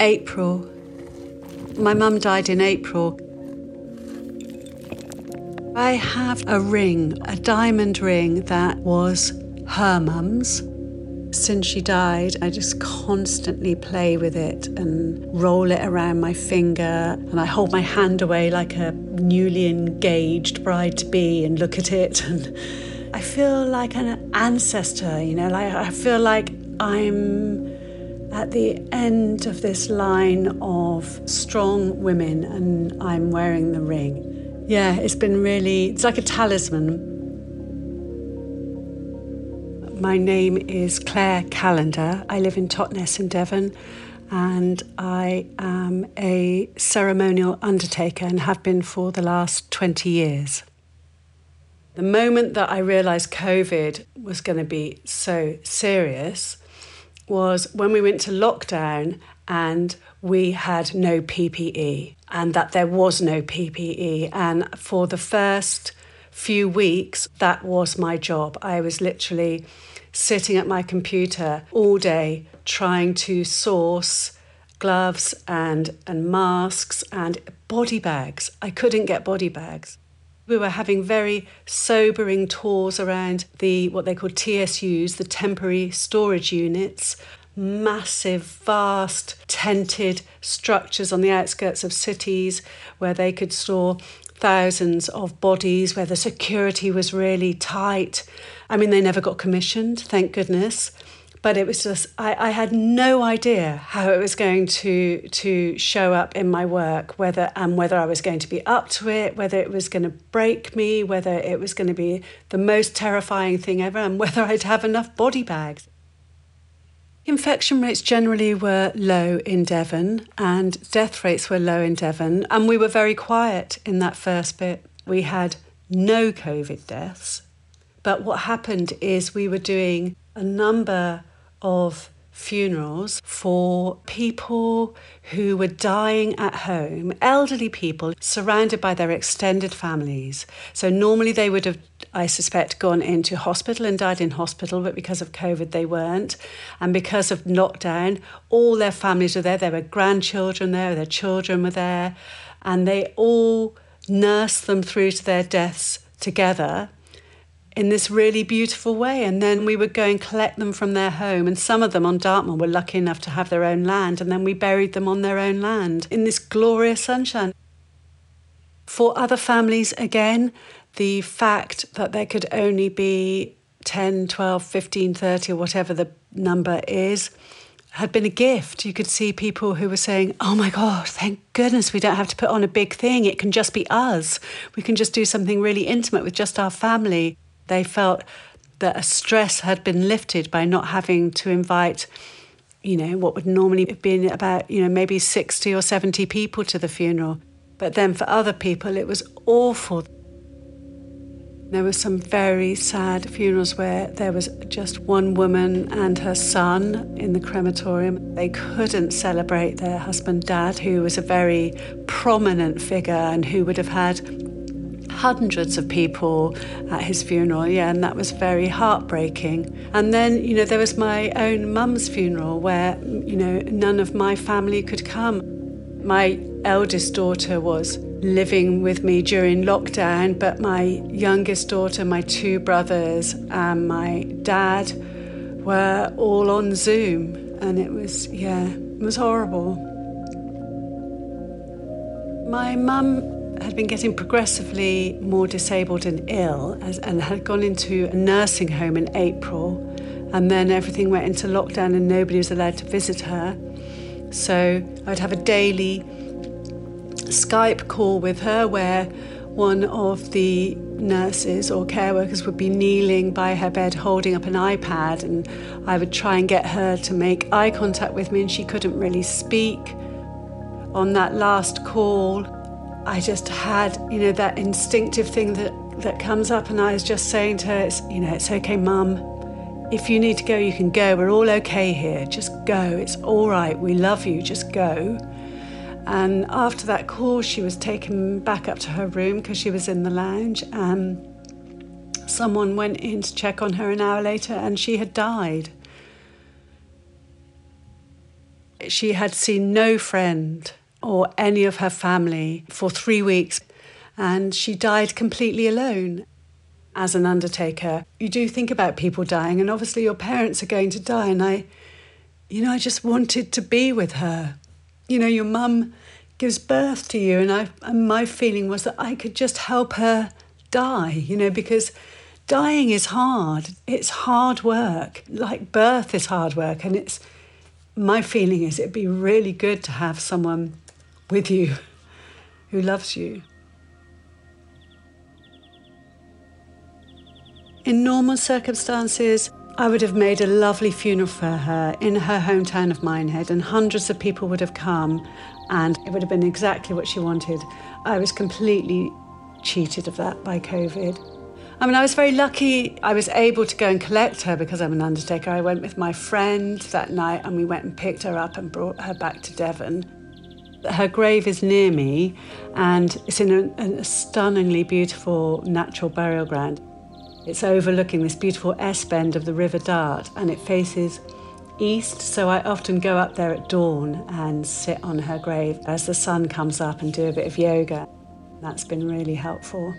April. My mum died in April. I have a ring, a diamond ring that was her mum's. Since she died, I just constantly play with it and roll it around my finger, and I hold my hand away like a newly engaged bride to be and look at it. And I feel like an ancestor, you know, like I feel like I'm at the end of this line of strong women and I'm wearing the ring. Yeah, it's been really, it's like a talisman. My name is Claire Callender. I live in Totnes in Devon and I am a ceremonial undertaker and have been for the last 20 years. The moment that I realised COVID was going to be so serious was when we went to lockdown and we had no PPE and that there was no PPE. And for the first few weeks, that was my job. I was literally sitting at my computer all day trying to source gloves and, and masks and body bags. I couldn't get body bags. We were having very sobering tours around the what they call TSUs, the temporary storage units, massive, vast, tented structures on the outskirts of cities where they could store thousands of bodies, where the security was really tight. I mean, they never got commissioned, thank goodness. But it was just, I, I had no idea how it was going to, to show up in my work, whether and whether I was going to be up to it, whether it was going to break me, whether it was going to be the most terrifying thing ever, and whether I'd have enough body bags. Infection rates generally were low in Devon and death rates were low in Devon, and we were very quiet in that first bit. We had no COVID deaths, but what happened is we were doing a number of funerals for people who were dying at home, elderly people surrounded by their extended families. So normally they would have, I suspect, gone into hospital and died in hospital, but because of COVID they weren't. And because of lockdown, all their families were there. There were grandchildren there, their children were there, and they all nursed them through to their deaths together in this really beautiful way. And then we would go and collect them from their home. And some of them on Dartmoor were lucky enough to have their own land. And then we buried them on their own land in this glorious sunshine. For other families, again, the fact that there could only be 10, 12, 15, 30, or whatever the number is, had been a gift. You could see people who were saying, Oh my God, thank goodness we don't have to put on a big thing. It can just be us. We can just do something really intimate with just our family. They felt that a stress had been lifted by not having to invite, you know, what would normally have been about, you know, maybe 60 or 70 people to the funeral. But then for other people, it was awful. There were some very sad funerals where there was just one woman and her son in the crematorium. They couldn't celebrate their husband, dad, who was a very prominent figure and who would have had hundreds of people at his funeral, yeah, and that was very heartbreaking. And then, you know, there was my own mum's funeral where, you know, none of my family could come. My eldest daughter was living with me during lockdown, but my youngest daughter, my two brothers, and my dad were all on Zoom. And it was, yeah, it was horrible. My mum had been getting progressively more disabled and ill as, and had gone into a nursing home in April. And then everything went into lockdown and nobody was allowed to visit her. So I'd have a daily Skype call with her where one of the nurses or care workers would be kneeling by her bed holding up an iPad and I would try and get her to make eye contact with me and she couldn't really speak. On that last call, I just had, you know, that instinctive thing that, that comes up, and I was just saying to her, it's, you know, it's okay, mum. If you need to go, you can go. We're all okay here. Just go. It's all right. We love you. Just go. And after that call, she was taken back up to her room because she was in the lounge. And someone went in to check on her an hour later, and she had died. She had seen no friend or any of her family for three weeks, and she died completely alone. As an undertaker, you do think about people dying, and obviously your parents are going to die. And I, you know, I just wanted to be with her. You know, your mum gives birth to you, and I, and my feeling was that I could just help her die. You know, because dying is hard. It's hard work. Like birth is hard work, and it's my feeling is it'd be really good to have someone with you who loves you. In normal circumstances, I would have made a lovely funeral for her in her hometown of Minehead, and hundreds of people would have come, and it would have been exactly what she wanted. I was completely cheated of that by COVID. I mean, I was very lucky I was able to go and collect her because I'm an undertaker. I went with my friend that night and we went and picked her up and brought her back to Devon. Her grave is near me and it's in a, a stunningly beautiful natural burial ground. It's overlooking this beautiful S bend of the River Dart and it faces east, so I often go up there at dawn and sit on her grave as the sun comes up and do a bit of yoga. That's been really helpful.